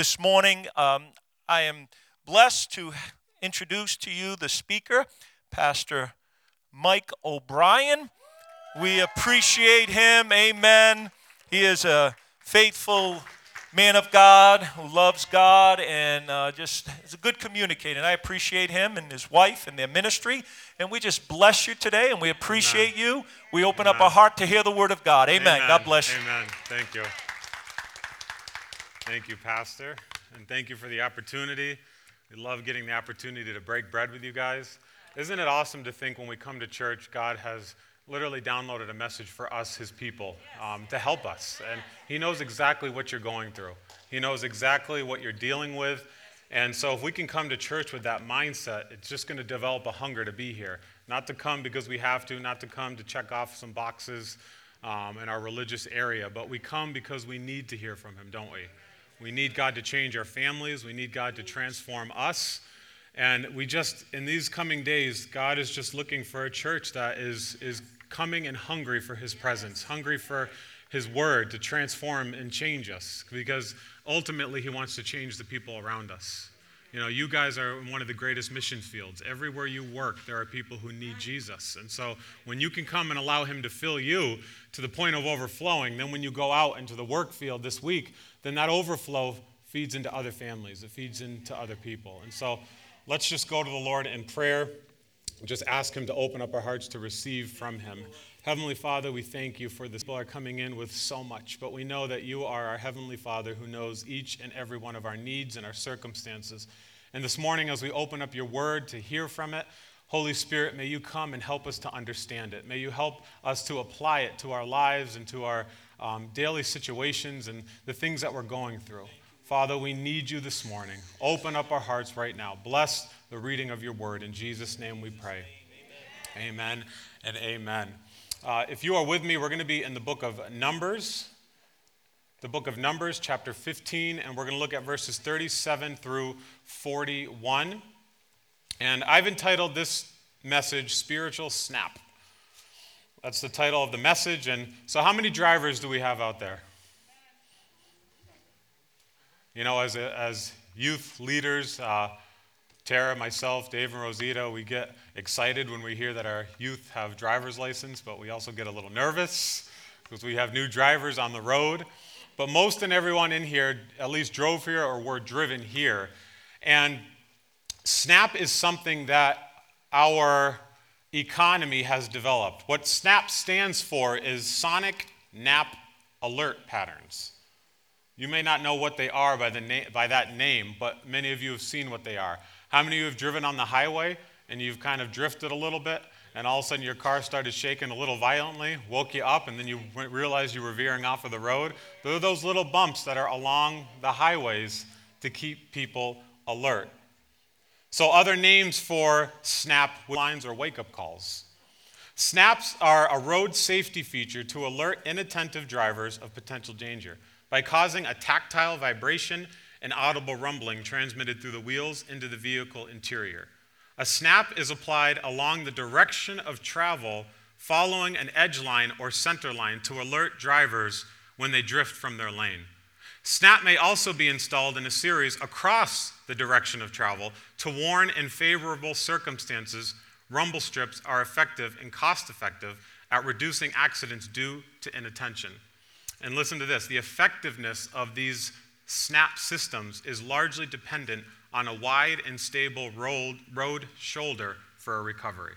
this morning. Um, I am blessed to introduce to you the speaker, Pastor Mike O'Brien. We appreciate him. Amen. He is a faithful man of God who loves God and uh, just is a good communicator. And I appreciate him and his wife and their ministry. And we just bless you today and we appreciate Amen. you. We open Amen. up our heart to hear the word of God. Amen. Amen. God bless you. Amen. Thank you. Thank you, Pastor. And thank you for the opportunity. We love getting the opportunity to break bread with you guys. Isn't it awesome to think when we come to church, God has literally downloaded a message for us, his people, um, to help us. And he knows exactly what you're going through, he knows exactly what you're dealing with. And so, if we can come to church with that mindset, it's just going to develop a hunger to be here. Not to come because we have to, not to come to check off some boxes um, in our religious area, but we come because we need to hear from Him, don't we? We need God to change our families, we need God to transform us. And we just, in these coming days, God is just looking for a church that is, is coming and hungry for his presence, hungry for his word to transform and change us because ultimately he wants to change the people around us. You know, you guys are in one of the greatest mission fields. Everywhere you work, there are people who need Jesus. And so when you can come and allow him to fill you to the point of overflowing, then when you go out into the work field this week, then that overflow feeds into other families, it feeds into other people. And so let's just go to the Lord in prayer just ask Him to open up our hearts to receive from Him. Heavenly Father, we thank you for this. People are coming in with so much, but we know that you are our Heavenly Father who knows each and every one of our needs and our circumstances. And this morning, as we open up your word to hear from it, Holy Spirit, may you come and help us to understand it. May you help us to apply it to our lives and to our um, daily situations and the things that we're going through. Father, we need you this morning. Open up our hearts right now. Bless the reading of your word. In Jesus' name we pray. Amen, amen and amen. Uh, if you are with me, we're going to be in the book of Numbers, the book of Numbers, chapter 15, and we're going to look at verses 37 through 41. And I've entitled this message Spiritual Snap. That's the title of the message. And so, how many drivers do we have out there? You know, as, as youth leaders, uh, Tara, myself, Dave, and Rosita, we get excited when we hear that our youth have driver's license, but we also get a little nervous because we have new drivers on the road. But most and everyone in here at least drove here or were driven here. And SNAP is something that our economy has developed. What SNAP stands for is Sonic Nap Alert Patterns. You may not know what they are by, the na- by that name, but many of you have seen what they are. How many of you have driven on the highway and you've kind of drifted a little bit and all of a sudden your car started shaking a little violently, woke you up, and then you realized you were veering off of the road? There are those little bumps that are along the highways to keep people alert. So, other names for SNAP lines or wake up calls. Snaps are a road safety feature to alert inattentive drivers of potential danger by causing a tactile vibration an audible rumbling transmitted through the wheels into the vehicle interior. A snap is applied along the direction of travel following an edge line or center line to alert drivers when they drift from their lane. Snap may also be installed in a series across the direction of travel to warn in favorable circumstances. Rumble strips are effective and cost effective at reducing accidents due to inattention. And listen to this the effectiveness of these SNAP systems is largely dependent on a wide and stable road, road shoulder for a recovery.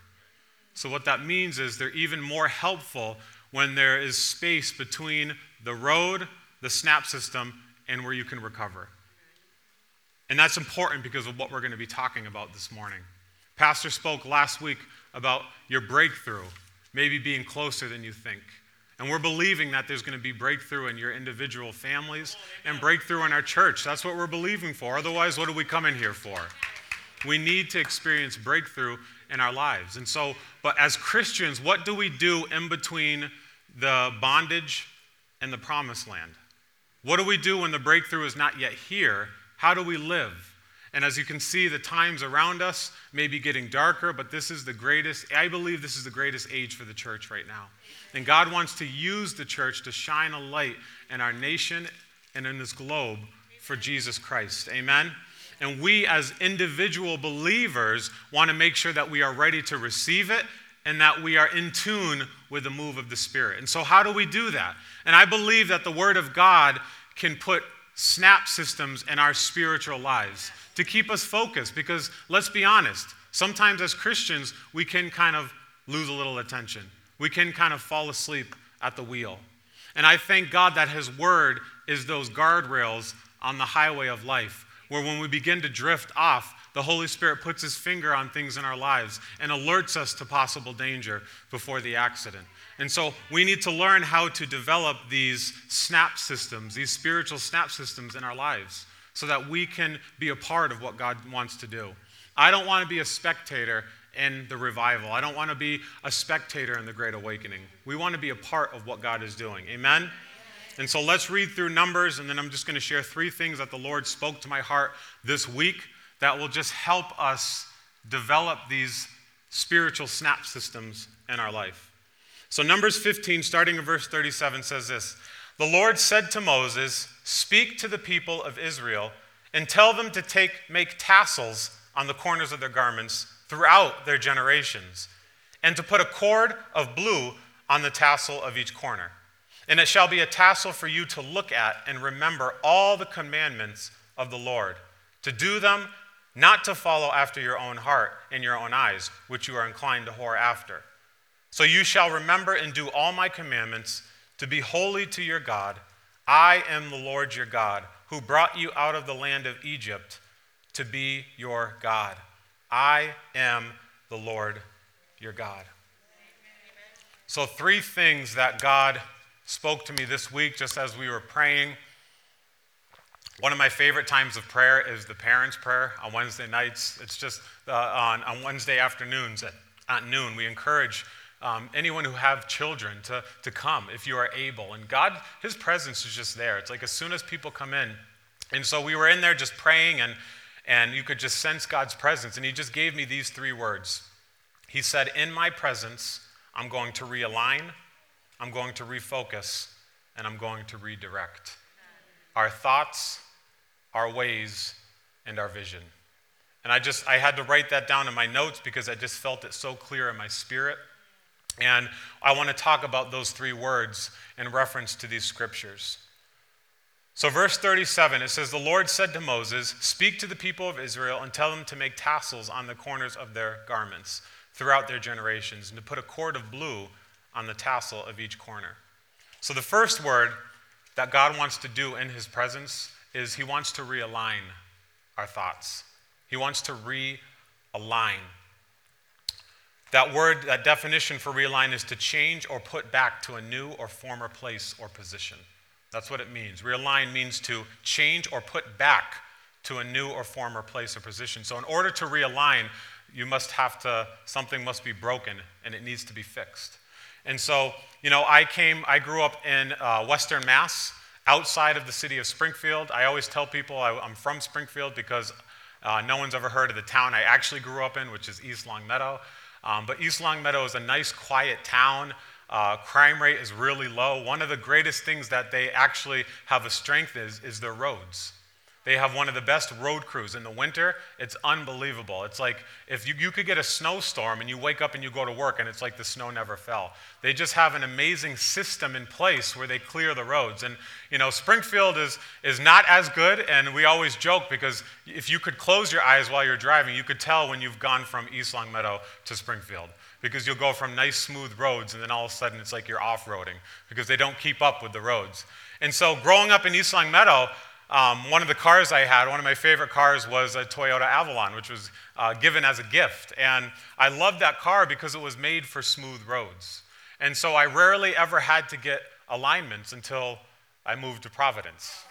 So, what that means is they're even more helpful when there is space between the road, the SNAP system, and where you can recover. And that's important because of what we're going to be talking about this morning. Pastor spoke last week about your breakthrough, maybe being closer than you think. And we're believing that there's going to be breakthrough in your individual families and breakthrough in our church. That's what we're believing for. Otherwise, what do we come in here for? We need to experience breakthrough in our lives. And so, but as Christians, what do we do in between the bondage and the promised land? What do we do when the breakthrough is not yet here? How do we live? And as you can see, the times around us may be getting darker, but this is the greatest, I believe this is the greatest age for the church right now. And God wants to use the church to shine a light in our nation and in this globe for Jesus Christ. Amen? And we, as individual believers, want to make sure that we are ready to receive it and that we are in tune with the move of the Spirit. And so, how do we do that? And I believe that the Word of God can put snap systems in our spiritual lives to keep us focused because let's be honest, sometimes as Christians, we can kind of lose a little attention. We can kind of fall asleep at the wheel. And I thank God that His Word is those guardrails on the highway of life, where when we begin to drift off, the Holy Spirit puts His finger on things in our lives and alerts us to possible danger before the accident. And so we need to learn how to develop these snap systems, these spiritual snap systems in our lives, so that we can be a part of what God wants to do. I don't want to be a spectator in the revival. I don't want to be a spectator in the Great Awakening. We want to be a part of what God is doing. Amen? And so let's read through Numbers, and then I'm just going to share three things that the Lord spoke to my heart this week that will just help us develop these spiritual snap systems in our life. So, Numbers 15, starting in verse 37, says this The Lord said to Moses, Speak to the people of Israel and tell them to take, make tassels on the corners of their garments throughout their generations, and to put a cord of blue on the tassel of each corner. And it shall be a tassel for you to look at and remember all the commandments of the Lord, to do them, not to follow after your own heart and your own eyes, which you are inclined to whore after. So you shall remember and do all my commandments to be holy to your God. I am the Lord your God, who brought you out of the land of Egypt to be your God. I am the Lord your God. So, three things that God spoke to me this week just as we were praying. One of my favorite times of prayer is the parents' prayer on Wednesday nights. It's just uh, on, on Wednesday afternoons at, at noon. We encourage um, anyone who have children to, to come if you are able. And God, His presence is just there. It's like as soon as people come in. And so we were in there just praying, and, and you could just sense God's presence. And He just gave me these three words He said, In my presence, I'm going to realign, I'm going to refocus, and I'm going to redirect our thoughts, our ways, and our vision. And I just, I had to write that down in my notes because I just felt it so clear in my spirit. And I want to talk about those three words in reference to these scriptures. So, verse 37, it says, The Lord said to Moses, Speak to the people of Israel and tell them to make tassels on the corners of their garments throughout their generations, and to put a cord of blue on the tassel of each corner. So, the first word that God wants to do in his presence is he wants to realign our thoughts. He wants to realign that word, that definition for realign is to change or put back to a new or former place or position. That's what it means. Realign means to change or put back to a new or former place or position. So, in order to realign, you must have to, something must be broken and it needs to be fixed. And so, you know, I came, I grew up in uh, Western Mass, outside of the city of Springfield. I always tell people I, am from Springfield because uh, no one's ever heard of the town I actually grew up in, which is East Longmeadow. Um, but East Longmeadow is a nice, quiet town. Uh, crime rate is really low. One of the greatest things that they actually have a strength is, is their roads. They have one of the best road crews in the winter. It's unbelievable. It's like if you, you could get a snowstorm and you wake up and you go to work and it's like the snow never fell. They just have an amazing system in place where they clear the roads. And, you know, Springfield is, is not as good, and we always joke because if you could close your eyes while you're driving, you could tell when you've gone from East Longmeadow to Springfield because you'll go from nice, smooth roads and then all of a sudden it's like you're off roading because they don't keep up with the roads. And so growing up in East Longmeadow, um, one of the cars I had, one of my favorite cars was a Toyota Avalon, which was uh, given as a gift. And I loved that car because it was made for smooth roads. And so I rarely ever had to get alignments until I moved to Providence.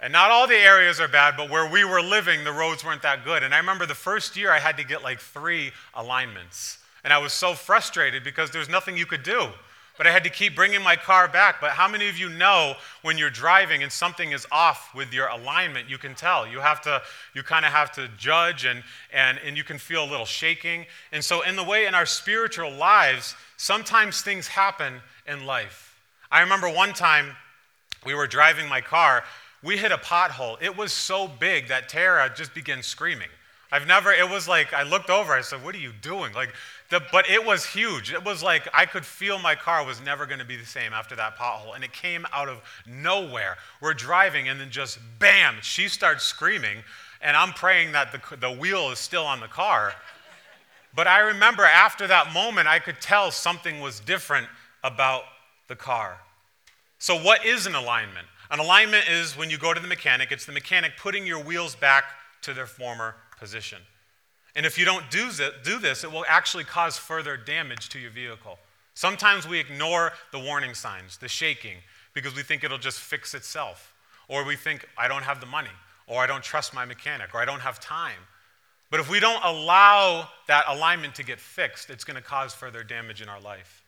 And not all the areas are bad, but where we were living, the roads weren't that good. And I remember the first year I had to get like three alignments. And I was so frustrated because there's nothing you could do but I had to keep bringing my car back. But how many of you know when you're driving and something is off with your alignment? You can tell. You have to, you kind of have to judge and, and, and you can feel a little shaking. And so, in the way in our spiritual lives, sometimes things happen in life. I remember one time we were driving my car. we hit a pothole. It was so big that Tara just began screaming. I've never, it was like, I looked over, I said, What are you doing? Like, the, but it was huge. It was like I could feel my car was never going to be the same after that pothole. And it came out of nowhere. We're driving, and then just bam, she starts screaming. And I'm praying that the, the wheel is still on the car. But I remember after that moment, I could tell something was different about the car. So, what is an alignment? An alignment is when you go to the mechanic, it's the mechanic putting your wheels back to their former position. And if you don't do this, it will actually cause further damage to your vehicle. Sometimes we ignore the warning signs, the shaking, because we think it'll just fix itself. Or we think, I don't have the money, or I don't trust my mechanic, or I don't have time. But if we don't allow that alignment to get fixed, it's going to cause further damage in our life.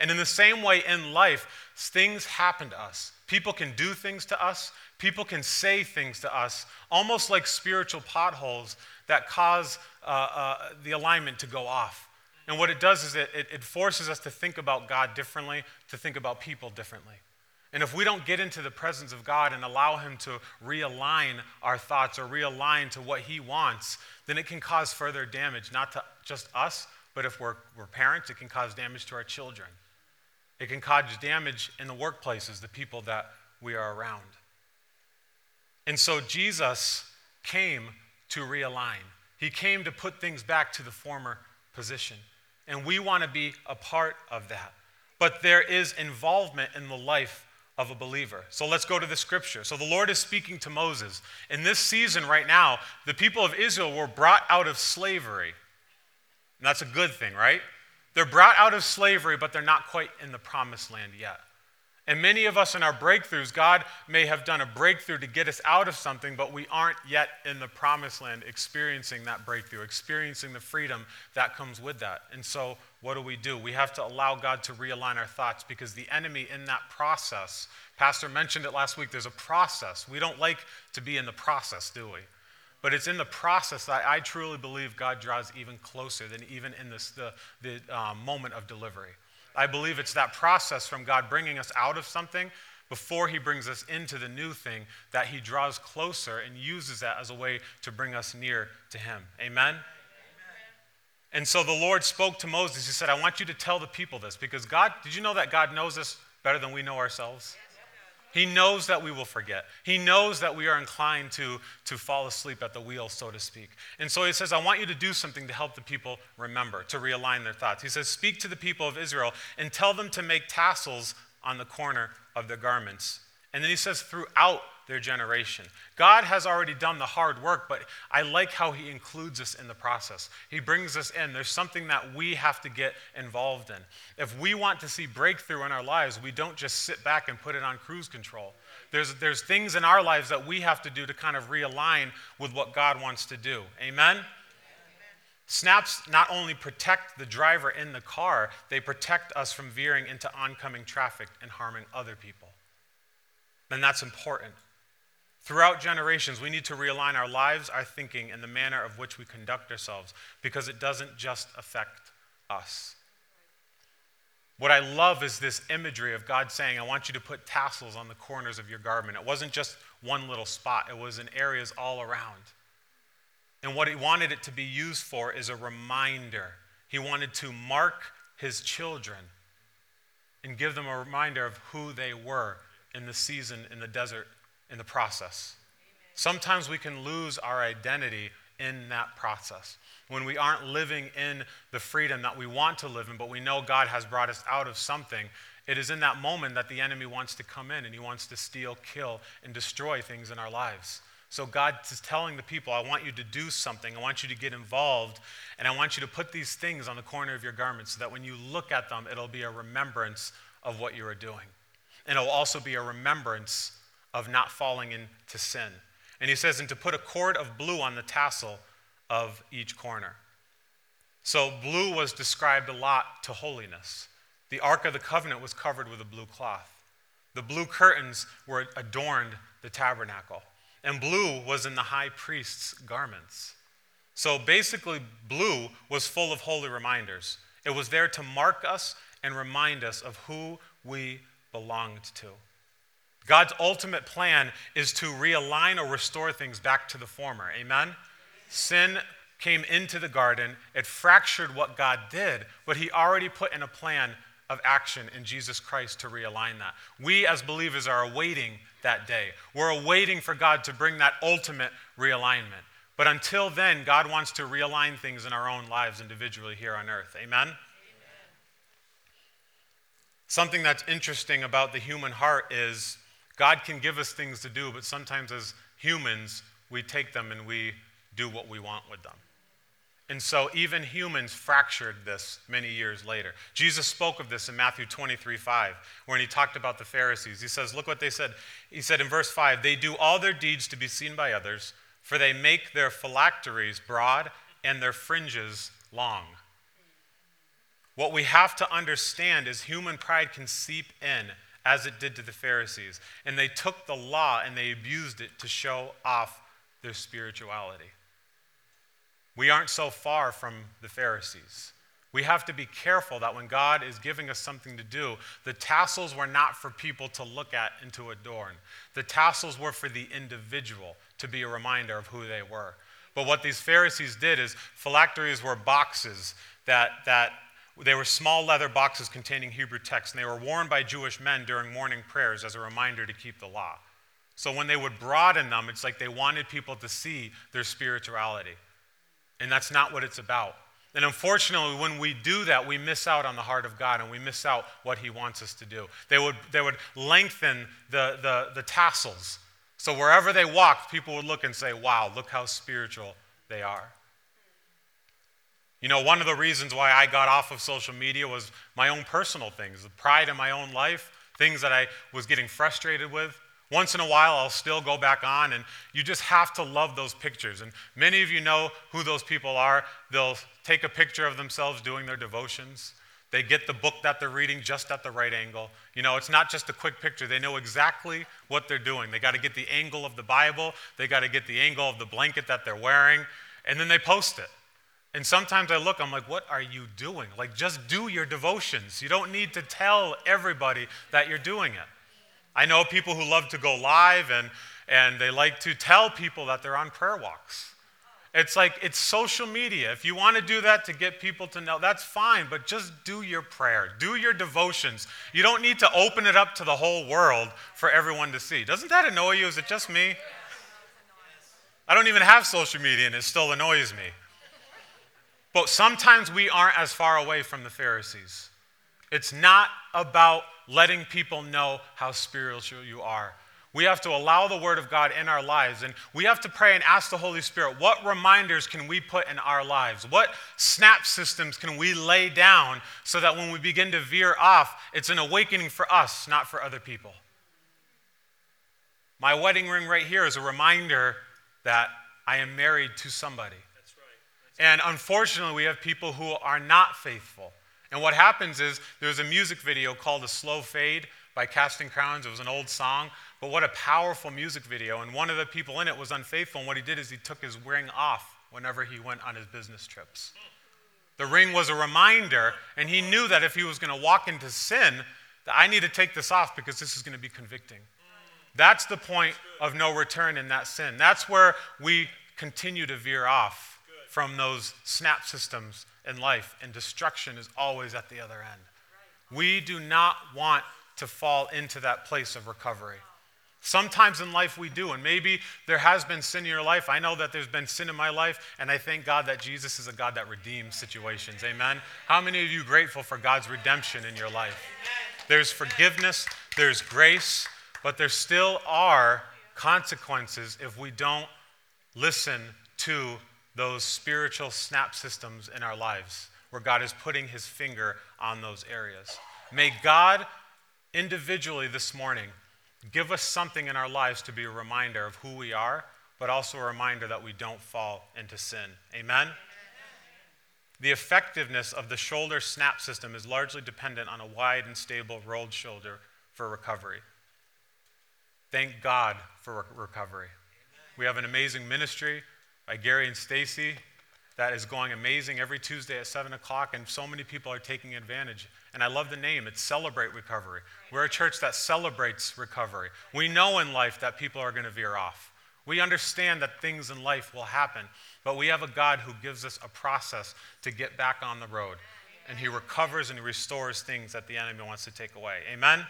And in the same way in life, things happen to us. People can do things to us, people can say things to us, almost like spiritual potholes that cause uh, uh, the alignment to go off. And what it does is it, it, forces us to think about God differently, to think about people differently. And if we don't get into the presence of God and allow Him to realign our thoughts or realign to what He wants, then it can cause further damage, not to just us, but if we're, we're parents, it can cause damage to our children. It can cause damage in the workplaces, the people that we are around. And so Jesus came to realign. He came to put things back to the former position. And we want to be a part of that. But there is involvement in the life of a believer. So let's go to the scripture. So the Lord is speaking to Moses. In this season right now, the people of Israel were brought out of slavery. And that's a good thing, right? They're brought out of slavery, but they're not quite in the promised land yet. And many of us in our breakthroughs, God may have done a breakthrough to get us out of something, but we aren't yet in the promised land experiencing that breakthrough, experiencing the freedom that comes with that. And so, what do we do? We have to allow God to realign our thoughts because the enemy in that process, Pastor mentioned it last week, there's a process. We don't like to be in the process, do we? But it's in the process that I truly believe God draws even closer than even in this, the, the uh, moment of delivery. I believe it's that process from God bringing us out of something before he brings us into the new thing that he draws closer and uses that as a way to bring us near to him. Amen? Amen? And so the Lord spoke to Moses. He said, I want you to tell the people this because God, did you know that God knows us better than we know ourselves? He knows that we will forget. He knows that we are inclined to, to fall asleep at the wheel, so to speak. And so he says, I want you to do something to help the people remember, to realign their thoughts. He says, Speak to the people of Israel and tell them to make tassels on the corner of their garments. And then he says, throughout their generation. God has already done the hard work, but I like how he includes us in the process. He brings us in. There's something that we have to get involved in. If we want to see breakthrough in our lives, we don't just sit back and put it on cruise control. There's, there's things in our lives that we have to do to kind of realign with what God wants to do. Amen? Snaps not only protect the driver in the car, they protect us from veering into oncoming traffic and harming other people. And that's important. Throughout generations, we need to realign our lives, our thinking, and the manner of which we conduct ourselves because it doesn't just affect us. What I love is this imagery of God saying, I want you to put tassels on the corners of your garment. It wasn't just one little spot, it was in areas all around. And what he wanted it to be used for is a reminder. He wanted to mark his children and give them a reminder of who they were in the season in the desert in the process. Sometimes we can lose our identity in that process. When we aren't living in the freedom that we want to live in, but we know God has brought us out of something, it is in that moment that the enemy wants to come in and he wants to steal, kill, and destroy things in our lives. So God is telling the people, I want you to do something. I want you to get involved. And I want you to put these things on the corner of your garment so that when you look at them, it'll be a remembrance of what you are doing. And it'll also be a remembrance of not falling into sin. And he says, and to put a cord of blue on the tassel of each corner. So blue was described a lot to holiness. The Ark of the Covenant was covered with a blue cloth. The blue curtains were adorned the tabernacle. And blue was in the high priest's garments. So basically, blue was full of holy reminders. It was there to mark us and remind us of who we belonged to. God's ultimate plan is to realign or restore things back to the former. Amen? Sin came into the garden, it fractured what God did, but He already put in a plan of action in Jesus Christ to realign that. We as believers are awaiting that day. We're awaiting for God to bring that ultimate realignment. But until then, God wants to realign things in our own lives individually here on earth. Amen? Something that's interesting about the human heart is God can give us things to do, but sometimes as humans, we take them and we do what we want with them. And so even humans fractured this many years later. Jesus spoke of this in Matthew 23 5, when he talked about the Pharisees. He says, Look what they said. He said in verse 5 They do all their deeds to be seen by others, for they make their phylacteries broad and their fringes long. What we have to understand is human pride can seep in as it did to the Pharisees. And they took the law and they abused it to show off their spirituality. We aren't so far from the Pharisees. We have to be careful that when God is giving us something to do, the tassels were not for people to look at and to adorn. The tassels were for the individual to be a reminder of who they were. But what these Pharisees did is phylacteries were boxes that, that they were small leather boxes containing Hebrew texts, and they were worn by Jewish men during morning prayers as a reminder to keep the law. So when they would broaden them, it's like they wanted people to see their spirituality. And that's not what it's about. And unfortunately, when we do that, we miss out on the heart of God and we miss out what He wants us to do. They would, they would lengthen the, the, the tassels. So wherever they walked, people would look and say, wow, look how spiritual they are. You know, one of the reasons why I got off of social media was my own personal things, the pride in my own life, things that I was getting frustrated with. Once in a while, I'll still go back on, and you just have to love those pictures. And many of you know who those people are. They'll take a picture of themselves doing their devotions. They get the book that they're reading just at the right angle. You know, it's not just a quick picture. They know exactly what they're doing. They got to get the angle of the Bible, they got to get the angle of the blanket that they're wearing, and then they post it. And sometimes I look, I'm like, what are you doing? Like, just do your devotions. You don't need to tell everybody that you're doing it. I know people who love to go live and, and they like to tell people that they're on prayer walks. It's like it's social media. If you want to do that to get people to know, that's fine, but just do your prayer, do your devotions. You don't need to open it up to the whole world for everyone to see. Doesn't that annoy you? Is it just me? I don't even have social media and it still annoys me. But sometimes we aren't as far away from the Pharisees. It's not about letting people know how spiritual you are. We have to allow the Word of God in our lives, and we have to pray and ask the Holy Spirit what reminders can we put in our lives? What snap systems can we lay down so that when we begin to veer off, it's an awakening for us, not for other people? My wedding ring right here is a reminder that I am married to somebody. And unfortunately, we have people who are not faithful. And what happens is there's a music video called A Slow Fade by Casting Crowns. It was an old song, but what a powerful music video. And one of the people in it was unfaithful, and what he did is he took his ring off whenever he went on his business trips. The ring was a reminder, and he knew that if he was going to walk into sin, that I need to take this off because this is going to be convicting. That's the point of no return in that sin. That's where we continue to veer off from those snap systems in life, and destruction is always at the other end. We do not want to fall into that place of recovery. Sometimes in life we do, and maybe there has been sin in your life. I know that there's been sin in my life, and I thank God that Jesus is a God that redeems situations. Amen. How many of you grateful for God's redemption in your life? There's forgiveness, there's grace, but there still are consequences if we don't listen to those spiritual snap systems in our lives where God is putting his finger on those areas. May God individually this morning give us something in our lives to be a reminder of who we are, but also a reminder that we don't fall into sin. Amen? The effectiveness of the shoulder snap system is largely dependent on a wide and stable rolled shoulder for recovery. Thank God for recovery. We have an amazing ministry by Gary and Stacy. that is going amazing every Tuesday at 7 o'clock, and so many people are taking advantage. And I love the name. It's Celebrate Recovery. We're a church that celebrates recovery. We know in life that people are going to veer off. We understand that things in life will happen, but we have a God who gives us a process to get back on the road. And He recovers and restores things that the enemy wants to take away. Amen?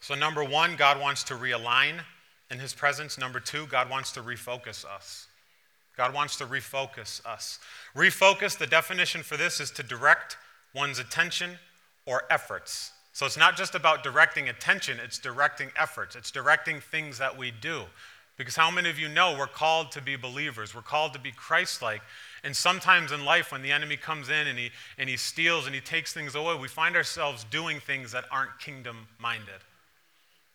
So, number one, God wants to realign in His presence. Number two, God wants to refocus us. God wants to refocus us. Refocus, the definition for this is to direct one's attention or efforts. So it's not just about directing attention, it's directing efforts, it's directing things that we do. Because how many of you know we're called to be believers? We're called to be Christ like. And sometimes in life, when the enemy comes in and he, and he steals and he takes things away, we find ourselves doing things that aren't kingdom minded.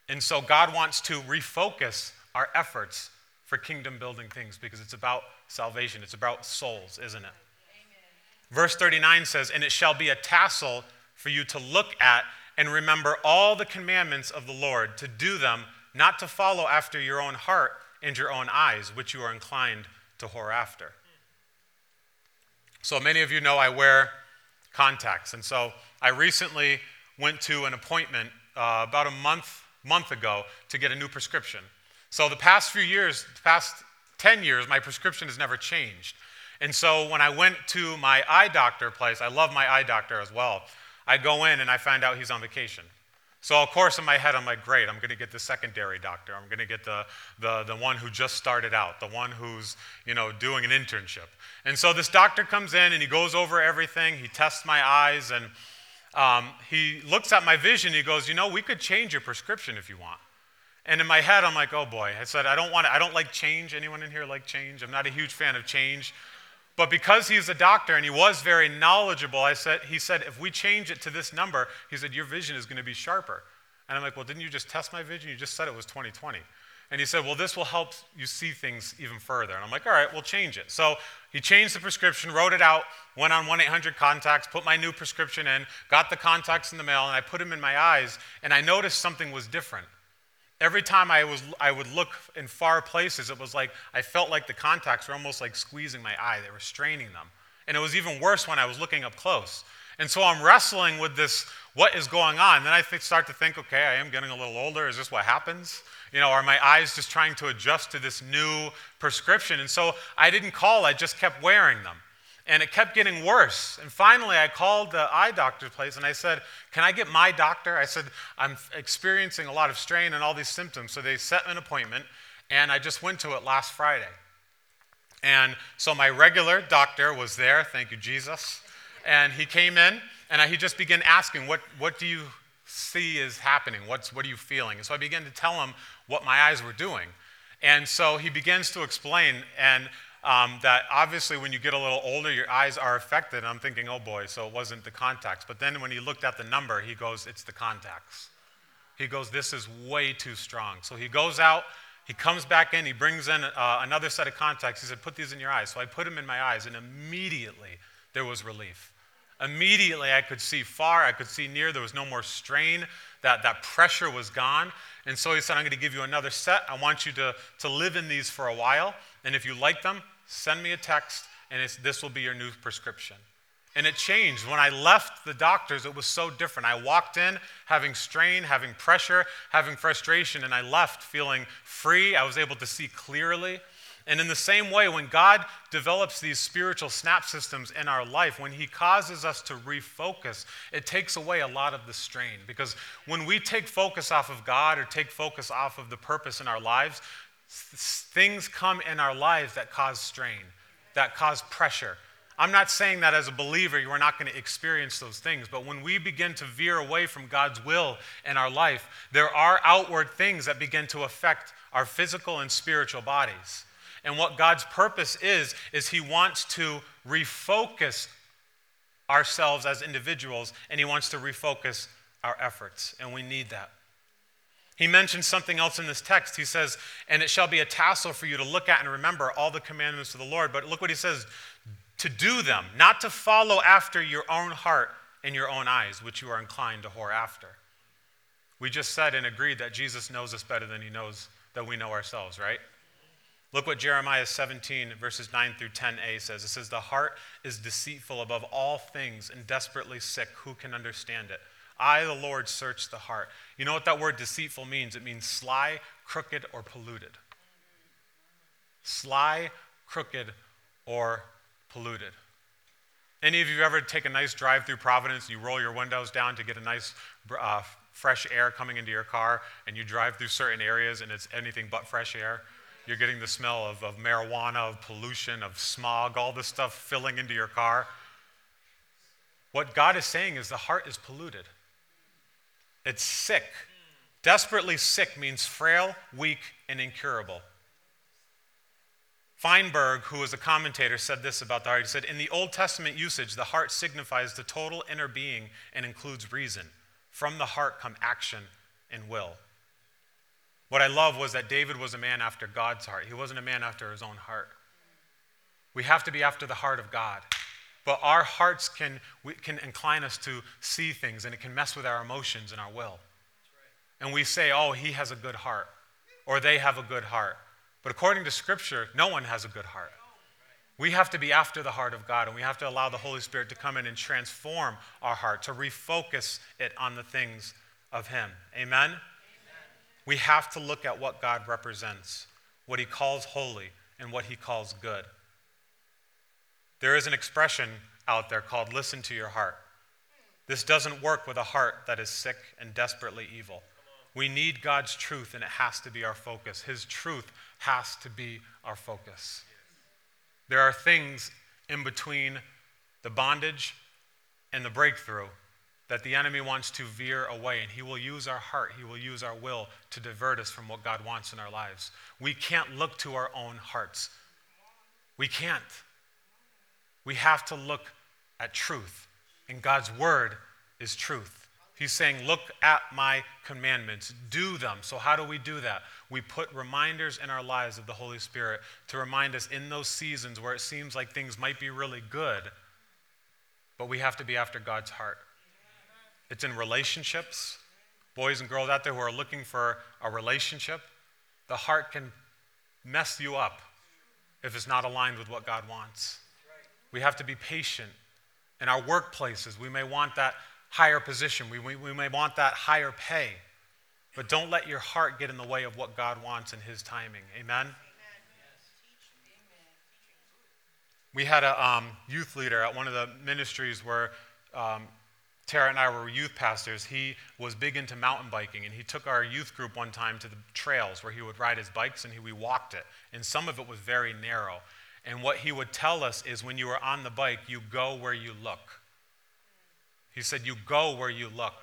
And so God wants to refocus our efforts for kingdom building things because it's about salvation, it's about souls, isn't it? Verse 39 says, And it shall be a tassel for you to look at and remember all the commandments of the Lord, to do them, not to follow after your own heart and your own eyes, which you are inclined to whore after. So many of you know I wear contacts, and so I recently went to an appointment uh, about a month month ago to get a new prescription. So the past few years, the past 10 years, my prescription has never changed. And so when I went to my eye doctor place, I love my eye doctor as well. I go in and I find out he's on vacation. So, of course, in my head, I'm like, great, I'm going to get the secondary doctor. I'm going to get the, the, the one who just started out, the one who's, you know, doing an internship. And so this doctor comes in and he goes over everything. He tests my eyes and um, he looks at my vision. He goes, you know, we could change your prescription if you want. And in my head, I'm like, oh boy. I said, I don't want to, I don't like change. Anyone in here like change? I'm not a huge fan of change. But because he's a doctor and he was very knowledgeable, I said, he said, if we change it to this number, he said, your vision is going to be sharper. And I'm like, well, didn't you just test my vision? You just said it was 2020. And he said, well, this will help you see things even further. And I'm like, all right, we'll change it. So he changed the prescription, wrote it out, went on 1 800 contacts, put my new prescription in, got the contacts in the mail, and I put them in my eyes, and I noticed something was different. Every time I, was, I would look in far places, it was like I felt like the contacts were almost like squeezing my eye. They were straining them. And it was even worse when I was looking up close. And so I'm wrestling with this what is going on? Then I start to think, okay, I am getting a little older. Is this what happens? You know, are my eyes just trying to adjust to this new prescription? And so I didn't call, I just kept wearing them. And it kept getting worse. And finally, I called the eye doctor's place and I said, Can I get my doctor? I said, I'm experiencing a lot of strain and all these symptoms. So they set an appointment, and I just went to it last Friday. And so my regular doctor was there, thank you, Jesus. And he came in and he just began asking, What, what do you see is happening? What's, what are you feeling? And so I began to tell him what my eyes were doing. And so he begins to explain, and um, that obviously when you get a little older, your eyes are affected. And I'm thinking, oh boy, so it wasn't the contacts. But then when he looked at the number, he goes, it's the contacts. He goes, this is way too strong. So he goes out, he comes back in, he brings in uh, another set of contacts. He said, put these in your eyes. So I put them in my eyes, and immediately there was relief. Immediately I could see far, I could see near, there was no more strain, that, that pressure was gone. And so he said, I'm going to give you another set. I want you to, to live in these for a while. And if you like them, send me a text, and this will be your new prescription. And it changed. When I left the doctors, it was so different. I walked in having strain, having pressure, having frustration, and I left feeling free. I was able to see clearly. And in the same way, when God develops these spiritual snap systems in our life, when He causes us to refocus, it takes away a lot of the strain. Because when we take focus off of God or take focus off of the purpose in our lives, things come in our lives that cause strain, that cause pressure. I'm not saying that as a believer you are not going to experience those things, but when we begin to veer away from God's will in our life, there are outward things that begin to affect our physical and spiritual bodies. And what God's purpose is, is He wants to refocus ourselves as individuals, and He wants to refocus our efforts, and we need that. He mentions something else in this text. He says, And it shall be a tassel for you to look at and remember all the commandments of the Lord. But look what he says to do them, not to follow after your own heart and your own eyes, which you are inclined to whore after. We just said and agreed that Jesus knows us better than he knows that we know ourselves, right? Look what Jeremiah 17, verses 9 through 10a says. It says, The heart is deceitful above all things and desperately sick. Who can understand it? I, the Lord, search the heart. You know what that word deceitful means? It means sly, crooked, or polluted. Sly, crooked, or polluted. Any of you ever take a nice drive through Providence you roll your windows down to get a nice uh, fresh air coming into your car and you drive through certain areas and it's anything but fresh air? You're getting the smell of, of marijuana, of pollution, of smog, all this stuff filling into your car. What God is saying is the heart is polluted. It's sick. Desperately sick means frail, weak, and incurable. Feinberg, who was a commentator, said this about the heart. He said, In the Old Testament usage, the heart signifies the total inner being and includes reason. From the heart come action and will. What I love was that David was a man after God's heart. He wasn't a man after his own heart. We have to be after the heart of God. But our hearts can, can incline us to see things, and it can mess with our emotions and our will. And we say, oh, he has a good heart, or they have a good heart. But according to Scripture, no one has a good heart. We have to be after the heart of God, and we have to allow the Holy Spirit to come in and transform our heart, to refocus it on the things of Him. Amen? We have to look at what God represents, what He calls holy, and what He calls good. There is an expression out there called listen to your heart. This doesn't work with a heart that is sick and desperately evil. We need God's truth, and it has to be our focus. His truth has to be our focus. There are things in between the bondage and the breakthrough that the enemy wants to veer away, and he will use our heart, he will use our will to divert us from what God wants in our lives. We can't look to our own hearts. We can't. We have to look at truth, and God's word is truth. He's saying, Look at my commandments, do them. So, how do we do that? We put reminders in our lives of the Holy Spirit to remind us in those seasons where it seems like things might be really good, but we have to be after God's heart. It's in relationships, boys and girls out there who are looking for a relationship. The heart can mess you up if it's not aligned with what God wants. We have to be patient. In our workplaces, we may want that higher position. We, we, we may want that higher pay. But don't let your heart get in the way of what God wants in His timing. Amen? We had a um, youth leader at one of the ministries where um, Tara and I were youth pastors. He was big into mountain biking, and he took our youth group one time to the trails where he would ride his bikes and he, we walked it. And some of it was very narrow. And what he would tell us is when you are on the bike, you go where you look. He said, You go where you look.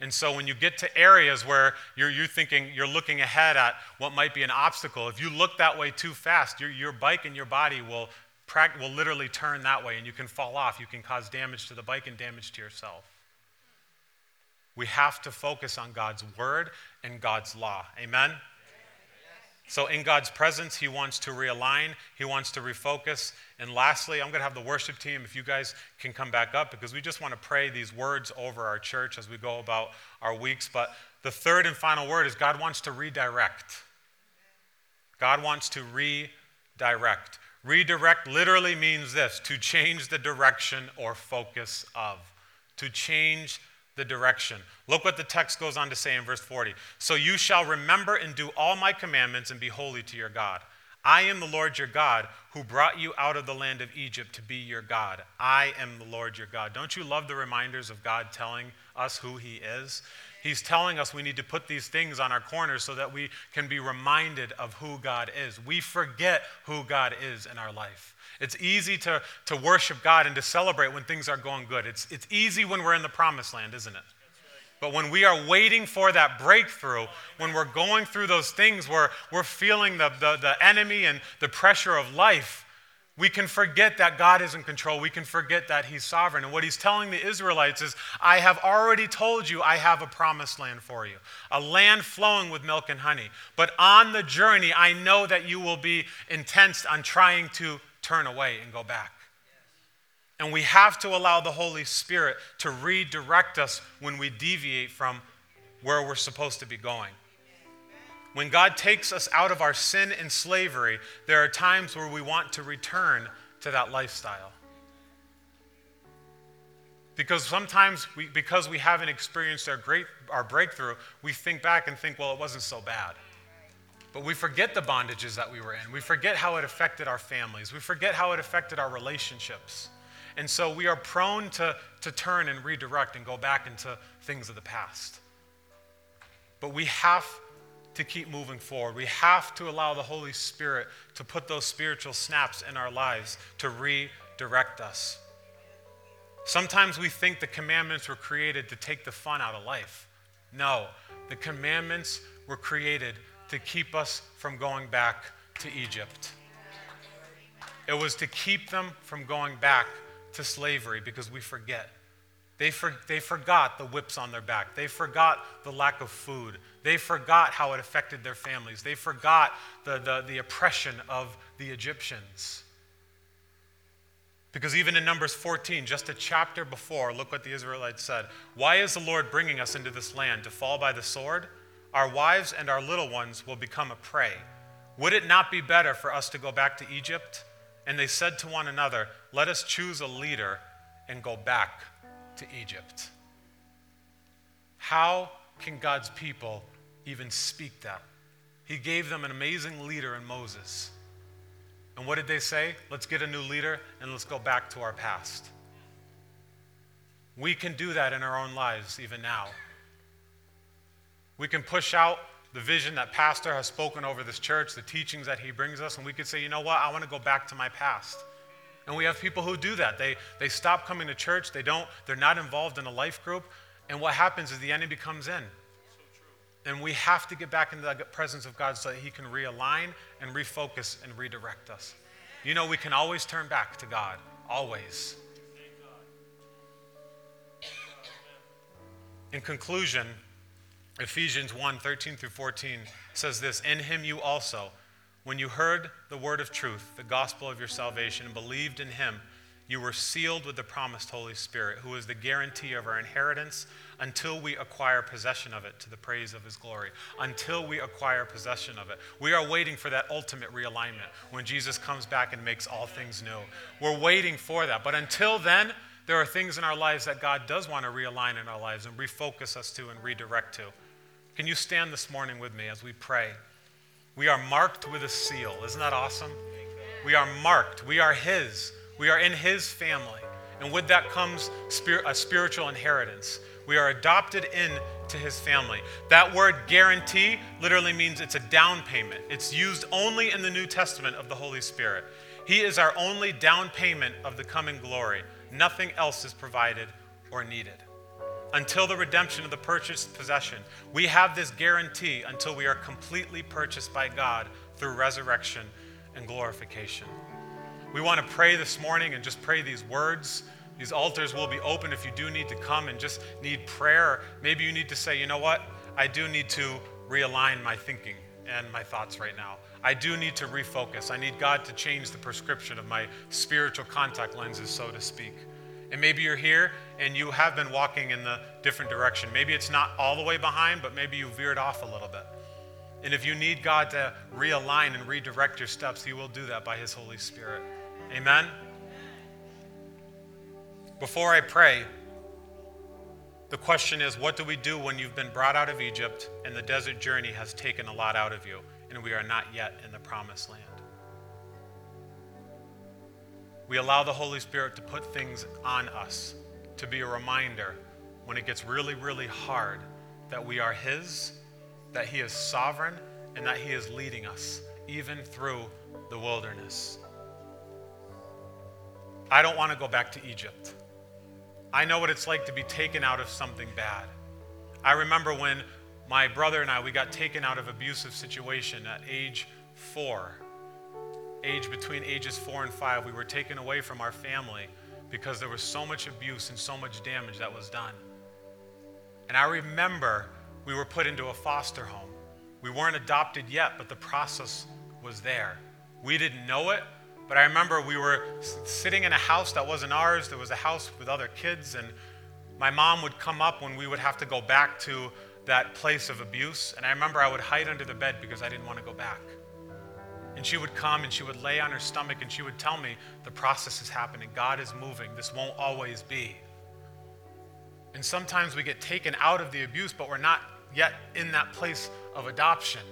And so when you get to areas where you're, you're thinking, you're looking ahead at what might be an obstacle, if you look that way too fast, your, your bike and your body will, will literally turn that way and you can fall off. You can cause damage to the bike and damage to yourself. We have to focus on God's word and God's law. Amen? So, in God's presence, He wants to realign, He wants to refocus. And lastly, I'm going to have the worship team, if you guys can come back up, because we just want to pray these words over our church as we go about our weeks. But the third and final word is God wants to redirect. God wants to redirect. Redirect literally means this to change the direction or focus of, to change the direction. Look what the text goes on to say in verse 40. So you shall remember and do all my commandments and be holy to your God. I am the Lord your God who brought you out of the land of Egypt to be your God. I am the Lord your God. Don't you love the reminders of God telling us who he is? He's telling us we need to put these things on our corners so that we can be reminded of who God is. We forget who God is in our life. It's easy to, to worship God and to celebrate when things are going good. It's, it's easy when we're in the promised land, isn't it? But when we are waiting for that breakthrough, when we're going through those things where we're feeling the, the, the enemy and the pressure of life, we can forget that God is in control. We can forget that He's sovereign. And what He's telling the Israelites is, I have already told you I have a promised land for you, a land flowing with milk and honey. But on the journey, I know that you will be intense on trying to turn away and go back. And we have to allow the Holy Spirit to redirect us when we deviate from where we're supposed to be going. When God takes us out of our sin and slavery, there are times where we want to return to that lifestyle. Because sometimes, we, because we haven't experienced our, great, our breakthrough, we think back and think, well, it wasn't so bad. But we forget the bondages that we were in. We forget how it affected our families. We forget how it affected our relationships. And so we are prone to, to turn and redirect and go back into things of the past. But we have to keep moving forward. We have to allow the Holy Spirit to put those spiritual snaps in our lives to redirect us. Sometimes we think the commandments were created to take the fun out of life. No, the commandments were created to keep us from going back to Egypt. It was to keep them from going back to slavery because we forget. They, for, they forgot the whips on their back. They forgot the lack of food. They forgot how it affected their families. They forgot the, the, the oppression of the Egyptians. Because even in Numbers 14, just a chapter before, look what the Israelites said. Why is the Lord bringing us into this land to fall by the sword? Our wives and our little ones will become a prey. Would it not be better for us to go back to Egypt? And they said to one another, Let us choose a leader and go back to Egypt. How can God's people even speak that? He gave them an amazing leader in Moses. And what did they say? Let's get a new leader and let's go back to our past. We can do that in our own lives even now. We can push out the vision that pastor has spoken over this church, the teachings that he brings us, and we could say, you know what, I want to go back to my past. And we have people who do that. They, they stop coming to church, they don't, they're not involved in a life group, and what happens is the enemy comes in. And we have to get back into the presence of God so that He can realign and refocus and redirect us. You know, we can always turn back to God, always. In conclusion, Ephesians 1 13 through 14 says this In him you also, when you heard the word of truth, the gospel of your salvation, and believed in him, you were sealed with the promised Holy Spirit, who is the guarantee of our inheritance until we acquire possession of it to the praise of his glory. Until we acquire possession of it. We are waiting for that ultimate realignment when Jesus comes back and makes all things new. We're waiting for that. But until then, there are things in our lives that God does want to realign in our lives and refocus us to and redirect to. Can you stand this morning with me as we pray? We are marked with a seal. Isn't that awesome? We are marked. We are His. We are in His family. And with that comes a spiritual inheritance. We are adopted into His family. That word guarantee literally means it's a down payment. It's used only in the New Testament of the Holy Spirit. He is our only down payment of the coming glory. Nothing else is provided or needed until the redemption of the purchased possession. We have this guarantee until we are completely purchased by God through resurrection and glorification. We want to pray this morning and just pray these words. These altars will be open if you do need to come and just need prayer. Maybe you need to say, you know what? I do need to realign my thinking and my thoughts right now. I do need to refocus. I need God to change the prescription of my spiritual contact lenses, so to speak. And maybe you're here and you have been walking in the different direction. Maybe it's not all the way behind, but maybe you veered off a little bit. And if you need God to realign and redirect your steps, He will do that by His Holy Spirit. Amen? Before I pray, the question is what do we do when you've been brought out of Egypt and the desert journey has taken a lot out of you and we are not yet in the promised land? we allow the Holy Spirit to put things on us to be a reminder when it gets really, really hard that we are His, that He is sovereign, and that He is leading us, even through the wilderness. I don't want to go back to Egypt. I know what it's like to be taken out of something bad. I remember when my brother and I we got taken out of abusive situation at age 4 age between ages four and five, we were taken away from our family because there was so much abuse and so much damage that was done. And I remember we were put into a foster home. We weren't adopted yet, but the process was there. We didn't know it, but I remember we were sitting in a house that wasn't ours. There was a house with other kids, and my mom would come up when we would have to go back to that place of abuse. And I remember I would hide under the bed because I didn't want to go back. And she would come and she would lay on her stomach and she would tell me, The process is happening. God is moving. This won't always be. And sometimes we get taken out of the abuse, but we're not yet in that place of adoption.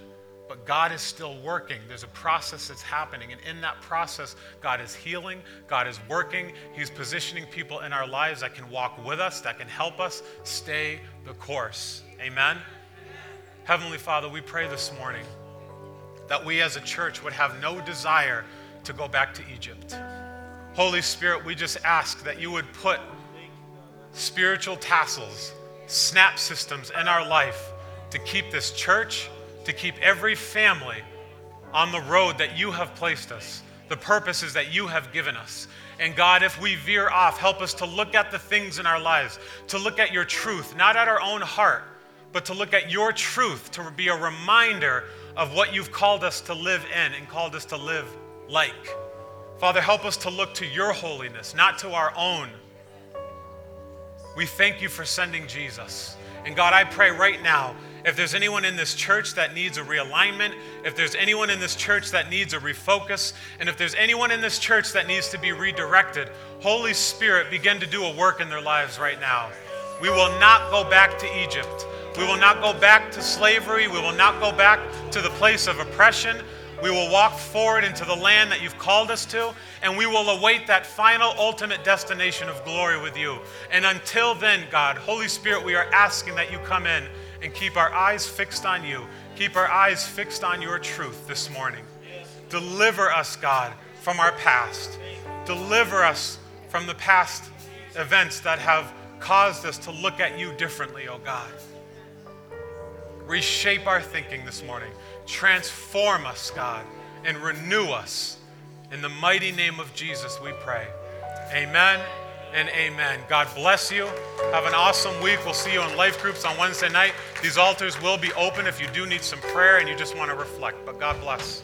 But God is still working. There's a process that's happening. And in that process, God is healing, God is working. He's positioning people in our lives that can walk with us, that can help us stay the course. Amen? Heavenly Father, we pray this morning that we as a church would have no desire to go back to Egypt. Holy Spirit, we just ask that you would put spiritual tassels, snap systems in our life to keep this church to keep every family on the road that you have placed us, the purposes that you have given us. And God, if we veer off, help us to look at the things in our lives, to look at your truth, not at our own heart, but to look at your truth, to be a reminder of what you've called us to live in and called us to live like. Father, help us to look to your holiness, not to our own. We thank you for sending Jesus. And God, I pray right now if there's anyone in this church that needs a realignment, if there's anyone in this church that needs a refocus, and if there's anyone in this church that needs to be redirected, Holy Spirit, begin to do a work in their lives right now. We will not go back to Egypt. We will not go back to slavery. We will not go back to the place of oppression. We will walk forward into the land that you've called us to, and we will await that final, ultimate destination of glory with you. And until then, God, Holy Spirit, we are asking that you come in and keep our eyes fixed on you. Keep our eyes fixed on your truth this morning. Deliver us, God, from our past. Deliver us from the past events that have caused us to look at you differently, oh God. Reshape our thinking this morning. Transform us, God, and renew us. In the mighty name of Jesus, we pray. Amen and amen. God bless you. Have an awesome week. We'll see you in life groups on Wednesday night. These altars will be open if you do need some prayer and you just want to reflect. But God bless.